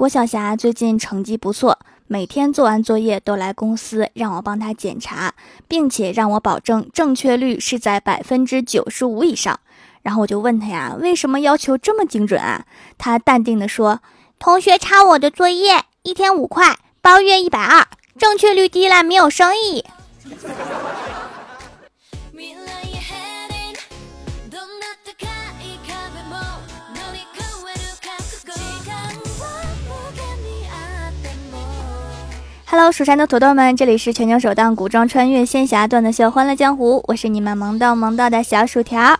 郭晓霞最近成绩不错，每天做完作业都来公司让我帮她检查，并且让我保证正确率是在百分之九十五以上。然后我就问她呀，为什么要求这么精准啊？她淡定地说：“同学抄我的作业，一天五块，包月一百二，正确率低了没有生意。” Hello，，蜀山的土豆们，这里是全球首档古装穿越仙侠段子秀《欢乐江湖》，我是你们萌到萌到的小薯条。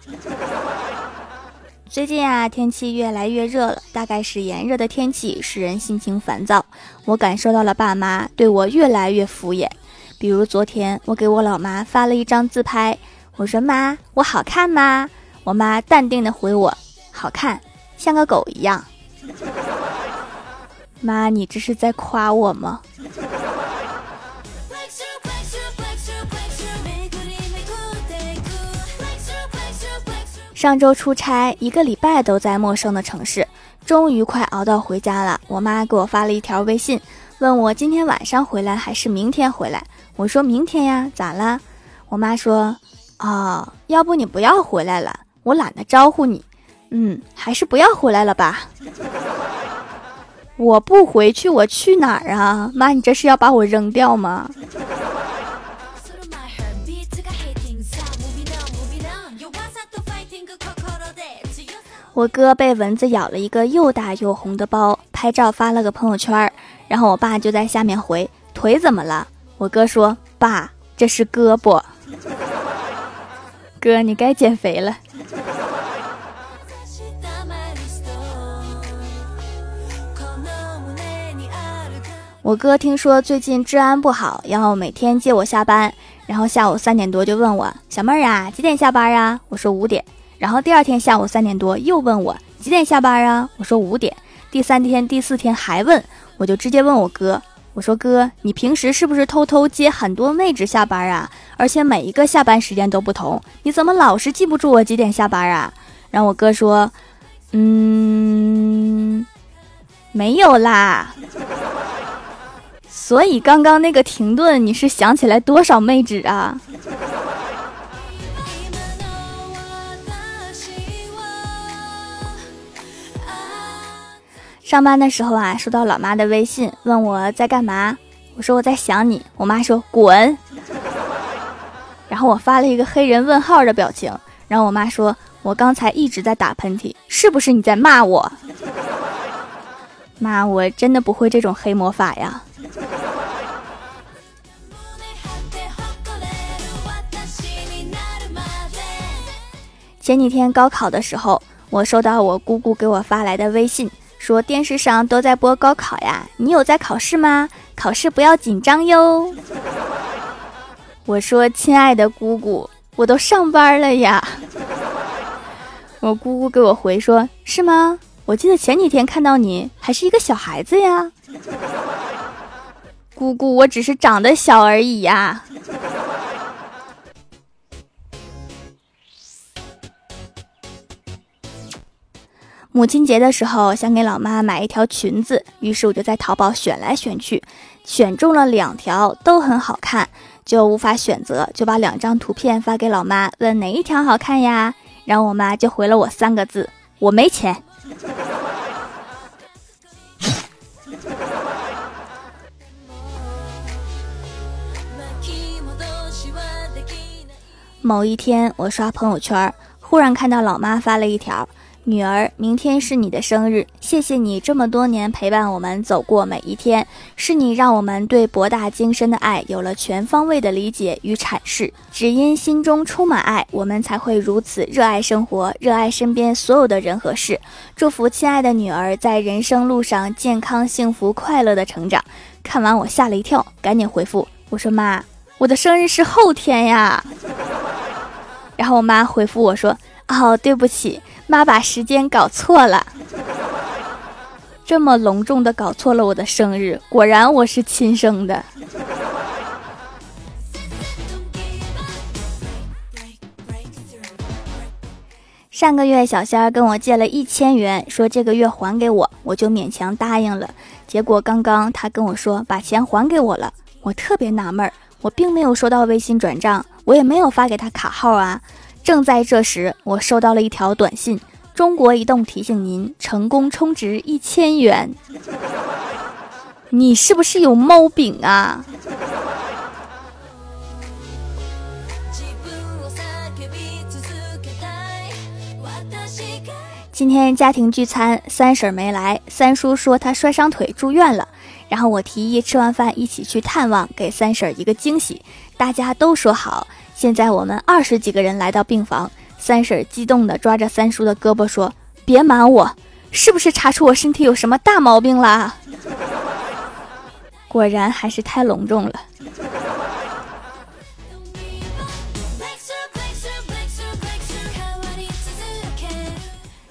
最近啊，天气越来越热了，大概是炎热的天气使人心情烦躁。我感受到了爸妈对我越来越敷衍。比如昨天，我给我老妈发了一张自拍，我说：“妈，我好看吗？”我妈淡定的回我：“好看，像个狗一样。”妈，你这是在夸我吗？上周出差一个礼拜都在陌生的城市，终于快熬到回家了。我妈给我发了一条微信，问我今天晚上回来还是明天回来。我说明天呀，咋了？我妈说，哦，要不你不要回来了，我懒得招呼你。嗯，还是不要回来了吧。我不回去，我去哪儿啊？妈，你这是要把我扔掉吗？我哥被蚊子咬了一个又大又红的包，拍照发了个朋友圈，然后我爸就在下面回：“腿怎么了？”我哥说：“爸，这是胳膊。”哥，你该减肥了。我哥听说最近治安不好，然后每天接我下班，然后下午三点多就问我：“小妹儿啊，几点下班啊？”我说：“五点。”然后第二天下午三点多又问我几点下班啊？我说五点。第三天、第四天还问，我就直接问我哥，我说哥，你平时是不是偷偷接很多妹子下班啊？而且每一个下班时间都不同，你怎么老是记不住我几点下班啊？然后我哥说，嗯，没有啦。所以刚刚那个停顿，你是想起来多少妹纸啊？上班的时候啊，收到老妈的微信，问我在干嘛。我说我在想你。我妈说滚。然后我发了一个黑人问号的表情。然后我妈说，我刚才一直在打喷嚏，是不是你在骂我？妈，我真的不会这种黑魔法呀。前几天高考的时候，我收到我姑姑给我发来的微信。说电视上都在播高考呀，你有在考试吗？考试不要紧张哟。我说亲爱的姑姑，我都上班了呀。我姑姑给我回说，是吗？我记得前几天看到你还是一个小孩子呀。姑姑，我只是长得小而已呀。母亲节的时候，想给老妈买一条裙子，于是我就在淘宝选来选去，选中了两条，都很好看，就无法选择，就把两张图片发给老妈，问哪一条好看呀？然后我妈就回了我三个字：我没钱。某一天，我刷朋友圈，忽然看到老妈发了一条。女儿，明天是你的生日，谢谢你这么多年陪伴我们走过每一天，是你让我们对博大精深的爱有了全方位的理解与阐释。只因心中充满爱，我们才会如此热爱生活，热爱身边所有的人和事。祝福亲爱的女儿在人生路上健康、幸福、快乐的成长。看完我吓了一跳，赶紧回复我说：“妈，我的生日是后天呀。”然后我妈回复我说：“哦，对不起。”妈把时间搞错了，这么隆重的搞错了我的生日，果然我是亲生的。上个月小仙儿跟我借了一千元，说这个月还给我，我就勉强答应了。结果刚刚他跟我说把钱还给我了，我特别纳闷儿，我并没有收到微信转账，我也没有发给他卡号啊。正在这时，我收到了一条短信：中国移动提醒您成功充值一千元。你是不是有猫饼啊？今天家庭聚餐，三婶没来，三叔说他摔伤腿住院了。然后我提议吃完饭一起去探望，给三婶一个惊喜。大家都说好。现在我们二十几个人来到病房，三婶激动地抓着三叔的胳膊说：“别瞒我，是不是查出我身体有什么大毛病啦？” 果然还是太隆重了。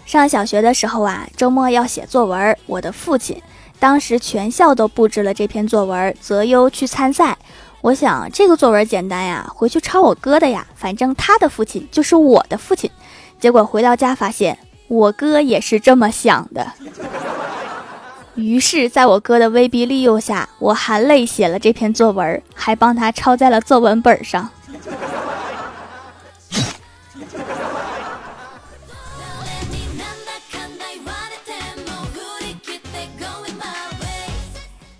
上小学的时候啊，周末要写作文。我的父亲当时全校都布置了这篇作文，择优去参赛。我想这个作文简单呀，回去抄我哥的呀，反正他的父亲就是我的父亲。结果回到家发现我哥也是这么想的。于是，在我哥的威逼利诱下，我含泪写了这篇作文，还帮他抄在了作文本上。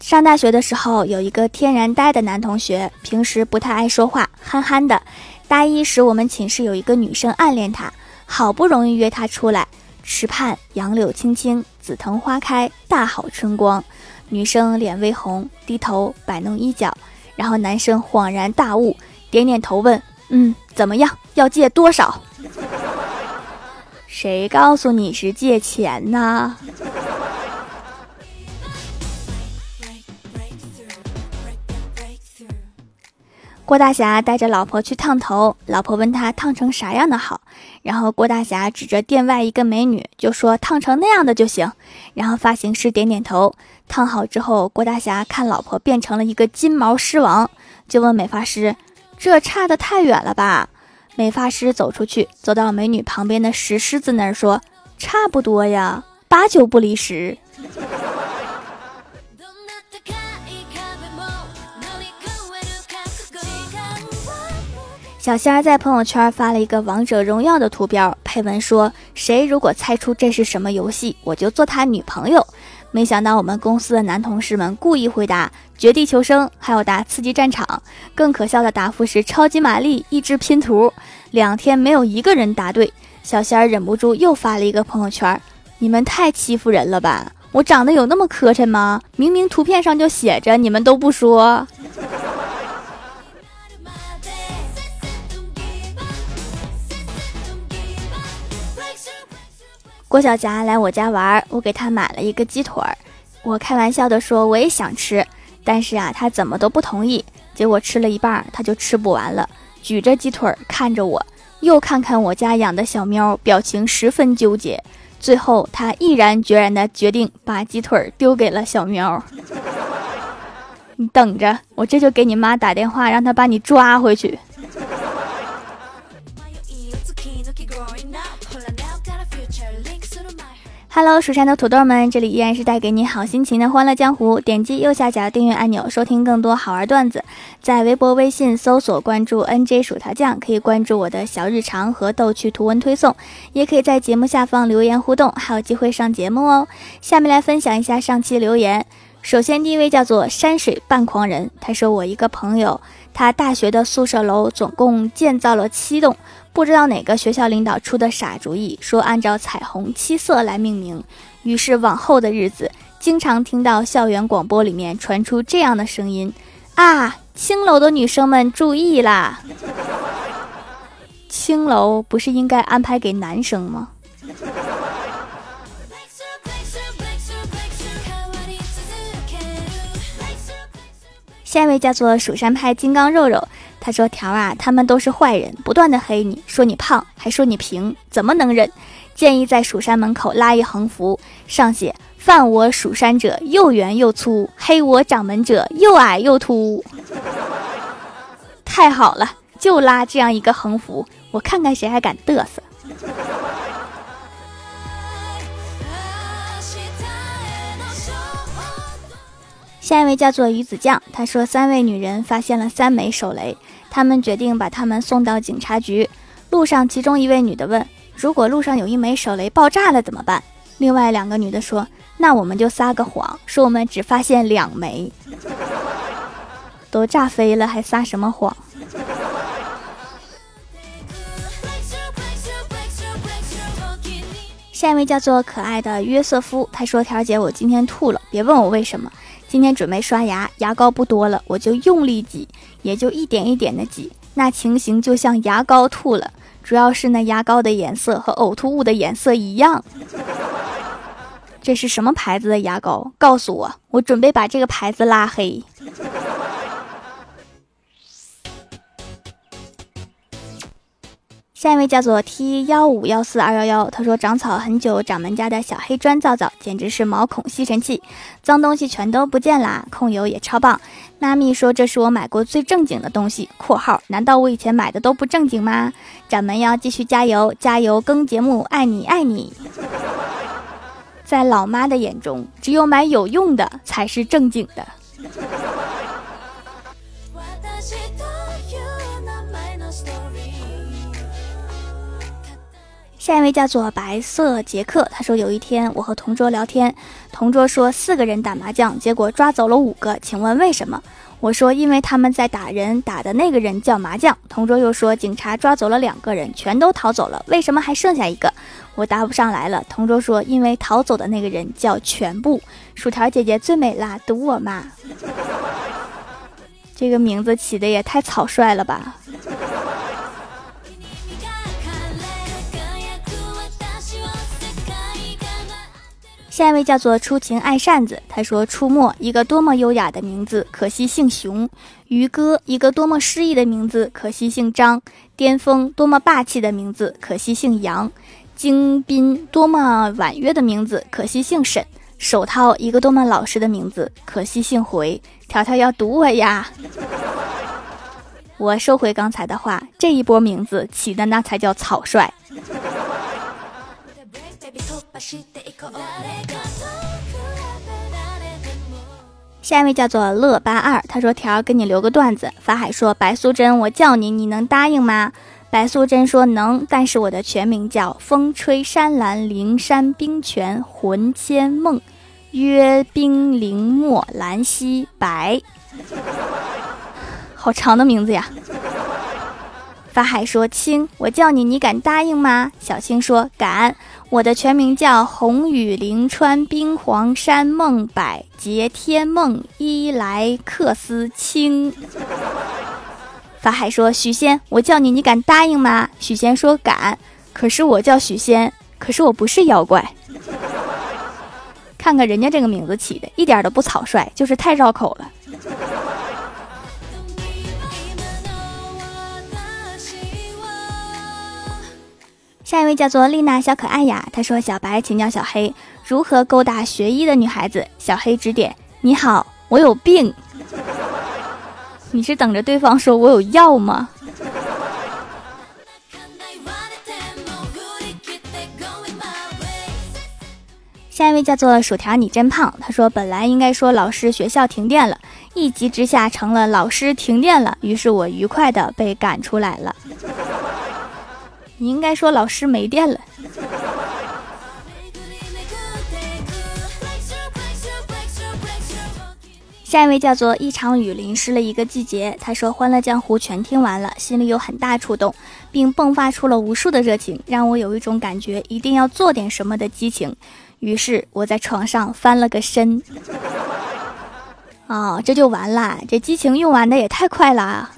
上大学的时候，有一个天然呆的男同学，平时不太爱说话，憨憨的。大一时，我们寝室有一个女生暗恋他，好不容易约他出来，池畔杨柳青青，紫藤花开，大好春光。女生脸微红，低头摆弄衣角，然后男生恍然大悟，点点头问：“嗯，怎么样？要借多少？”谁告诉你是借钱呢？郭大侠带着老婆去烫头，老婆问他烫成啥样的好，然后郭大侠指着店外一个美女就说烫成那样的就行。然后发型师点点头，烫好之后，郭大侠看老婆变成了一个金毛狮王，就问美发师：“这差得太远了吧？”美发师走出去，走到美女旁边的石狮子那儿说：“差不多呀，八九不离十。”小仙儿在朋友圈发了一个王者荣耀的图标，配文说：“谁如果猜出这是什么游戏，我就做他女朋友。”没想到我们公司的男同事们故意回答“绝地求生”，还有答“刺激战场”。更可笑的答复是“超级玛丽”一只拼图。两天没有一个人答对，小仙儿忍不住又发了一个朋友圈：“你们太欺负人了吧！我长得有那么磕碜吗？明明图片上就写着，你们都不说。”郭小霞来我家玩，我给她买了一个鸡腿儿。我开玩笑的说我也想吃，但是啊，她怎么都不同意。结果吃了一半，她就吃不完了，举着鸡腿儿看着我，又看看我家养的小喵，表情十分纠结。最后，她毅然决然的决定把鸡腿儿丢给了小喵。你等着，我这就给你妈打电话，让她把你抓回去。Hello，蜀山的土豆们，这里依然是带给你好心情的欢乐江湖。点击右下角订阅按钮，收听更多好玩段子。在微博、微信搜索关注 NJ 薯条酱，可以关注我的小日常和逗趣图文推送，也可以在节目下方留言互动，还有机会上节目哦。下面来分享一下上期留言。首先，第一位叫做山水半狂人，他说我一个朋友，他大学的宿舍楼总共建造了七栋。不知道哪个学校领导出的傻主意，说按照彩虹七色来命名。于是往后的日子，经常听到校园广播里面传出这样的声音：“啊，青楼的女生们注意啦！青楼不是应该安排给男生吗？”下一位叫做蜀山派金刚肉肉。他说：“条啊，他们都是坏人，不断的黑你，说你胖，还说你平，怎么能忍？建议在蜀山门口拉一横幅，上写‘犯我蜀山者，又圆又粗；黑我掌门者，又矮又秃。’太好了，就拉这样一个横幅，我看看谁还敢嘚瑟。”下一位叫做鱼子酱，他说三位女人发现了三枚手雷，他们决定把他们送到警察局。路上，其中一位女的问：“如果路上有一枚手雷爆炸了怎么办？”另外两个女的说：“那我们就撒个谎，说我们只发现两枚，都炸飞了，还撒什么谎？”下一位叫做可爱的约瑟夫，他说：“条姐，我今天吐了，别问我为什么。今天准备刷牙，牙膏不多了，我就用力挤，也就一点一点的挤，那情形就像牙膏吐了，主要是那牙膏的颜色和呕吐物的颜色一样。这是什么牌子的牙膏？告诉我，我准备把这个牌子拉黑。”下一位叫做 T 幺五幺四二幺幺，他说长草很久，掌门家的小黑砖皂皂简直是毛孔吸尘器，脏东西全都不见啦，控油也超棒。妈咪说这是我买过最正经的东西。（括号难道我以前买的都不正经吗？）掌门要继续加油，加油更节目，爱你爱你。在老妈的眼中，只有买有用的才是正经的。下一位叫做白色杰克，他说有一天我和同桌聊天，同桌说四个人打麻将，结果抓走了五个，请问为什么？我说因为他们在打人，打的那个人叫麻将。同桌又说警察抓走了两个人，全都逃走了，为什么还剩下一个？我答不上来了。同桌说因为逃走的那个人叫全部。薯条姐姐最美啦，赌我嘛！这个名字起的也太草率了吧！下一位叫做初晴爱扇子，他说：“出没一个多么优雅的名字，可惜姓熊；于哥一个多么诗意的名字，可惜姓张；巅峰多么霸气的名字，可惜姓杨；京滨多么婉约的名字，可惜姓沈；手套一个多么老实的名字，可惜姓回。条条要堵我呀！我收回刚才的话，这一波名字起的那才叫草率。”下一位叫做乐八二，他说：“条给你留个段子。”法海说：“白素贞，我叫你，你能答应吗？”白素贞说：“能，但是我的全名叫风吹山岚灵山冰泉魂牵梦，约冰凌墨兰溪白，好长的名字呀。”法海说：“青，我叫你，你敢答应吗？”小青说：“敢。”我的全名叫红雨灵川冰黄山梦百劫天梦伊莱克斯青。法海说：“许仙，我叫你，你敢答应吗？”许仙说：“敢。”可是我叫许仙，可是我不是妖怪。看看人家这个名字起的，一点都不草率，就是太绕口了。下一位叫做丽娜小可爱呀，她说：“小白请教小黑如何勾搭学医的女孩子。”小黑指点：“你好，我有病。你是等着对方说我有药吗？” 下一位叫做薯条，你真胖。他说：“本来应该说老师学校停电了，一急之下成了老师停电了，于是我愉快的被赶出来了。”你应该说老师没电了。下一位叫做一场雨淋湿了一个季节。他说：“欢乐江湖全听完了，心里有很大触动，并迸发出了无数的热情，让我有一种感觉一定要做点什么的激情。于是我在床上翻了个身。哦，这就完了？这激情用完的也太快了啊！”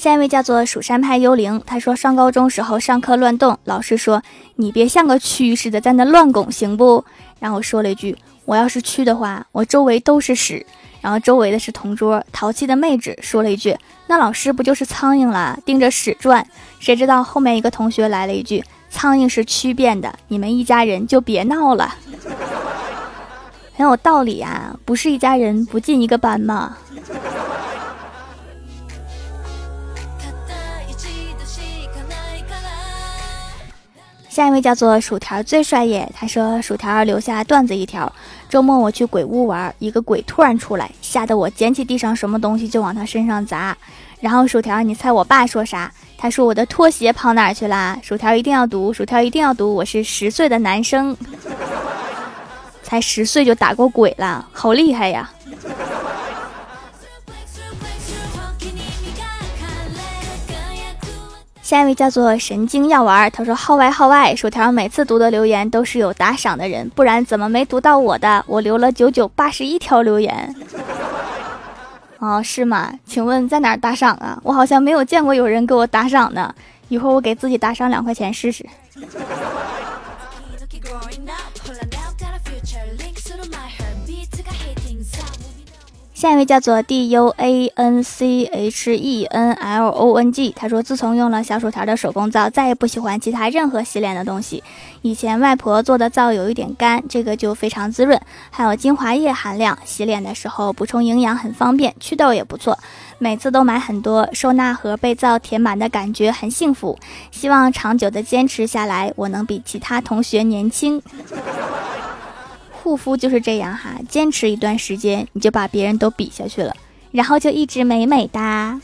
下一位叫做蜀山派幽灵，他说上高中时候上课乱动，老师说你别像个蛆似的在那乱拱行不？然后我说了一句我要是蛆的话，我周围都是屎。然后周围的是同桌淘气的妹纸说了一句那老师不就是苍蝇了，盯着屎转？谁知道后面一个同学来了一句苍蝇是蛆变的，你们一家人就别闹了，很有道理啊，不是一家人不进一个班吗？下一位叫做薯条最帅耶，他说薯条留下段子一条：周末我去鬼屋玩，一个鬼突然出来，吓得我捡起地上什么东西就往他身上砸。然后薯条，你猜我爸说啥？他说我的拖鞋跑哪去啦？薯条一定要读，薯条一定要读，我是十岁的男生，才十岁就打过鬼了，好厉害呀！下一位叫做神经药丸，他说号外号外，薯条每次读的留言都是有打赏的人，不然怎么没读到我的？我留了九九八十一条留言。哦，是吗？请问在哪儿打赏啊？我好像没有见过有人给我打赏呢。一会儿我给自己打赏两块钱试试。下一位叫做 D U A N C H E N L O N G，他说自从用了小薯条的手工皂，再也不喜欢其他任何洗脸的东西。以前外婆做的皂有一点干，这个就非常滋润，还有精华液含量，洗脸的时候补充营养很方便，祛痘也不错。每次都买很多，收纳盒被皂填满的感觉很幸福。希望长久的坚持下来，我能比其他同学年轻。护肤就是这样哈，坚持一段时间，你就把别人都比下去了，然后就一直美美哒。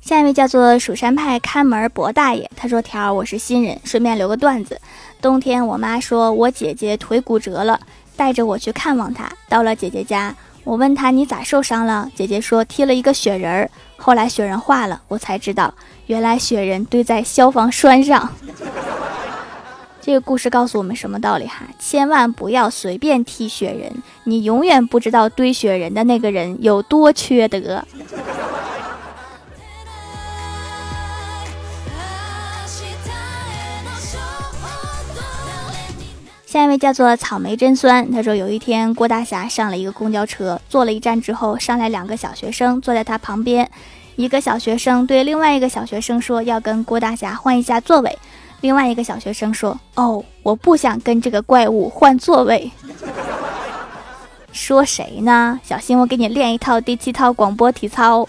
下一位叫做蜀山派看门博大爷，他说：“条儿，我是新人，顺便留个段子。冬天我妈说我姐姐腿骨折了，带着我去看望她。到了姐姐家，我问他你咋受伤了？姐姐说踢了一个雪人儿。”后来雪人化了，我才知道原来雪人堆在消防栓上。这个故事告诉我们什么道理哈？千万不要随便踢雪人，你永远不知道堆雪人的那个人有多缺德。下一位叫做草莓真酸，他说有一天郭大侠上了一个公交车，坐了一站之后，上来两个小学生坐在他旁边，一个小学生对另外一个小学生说要跟郭大侠换一下座位，另外一个小学生说哦，我不想跟这个怪物换座位。说谁呢？小心我给你练一套第七套广播体操。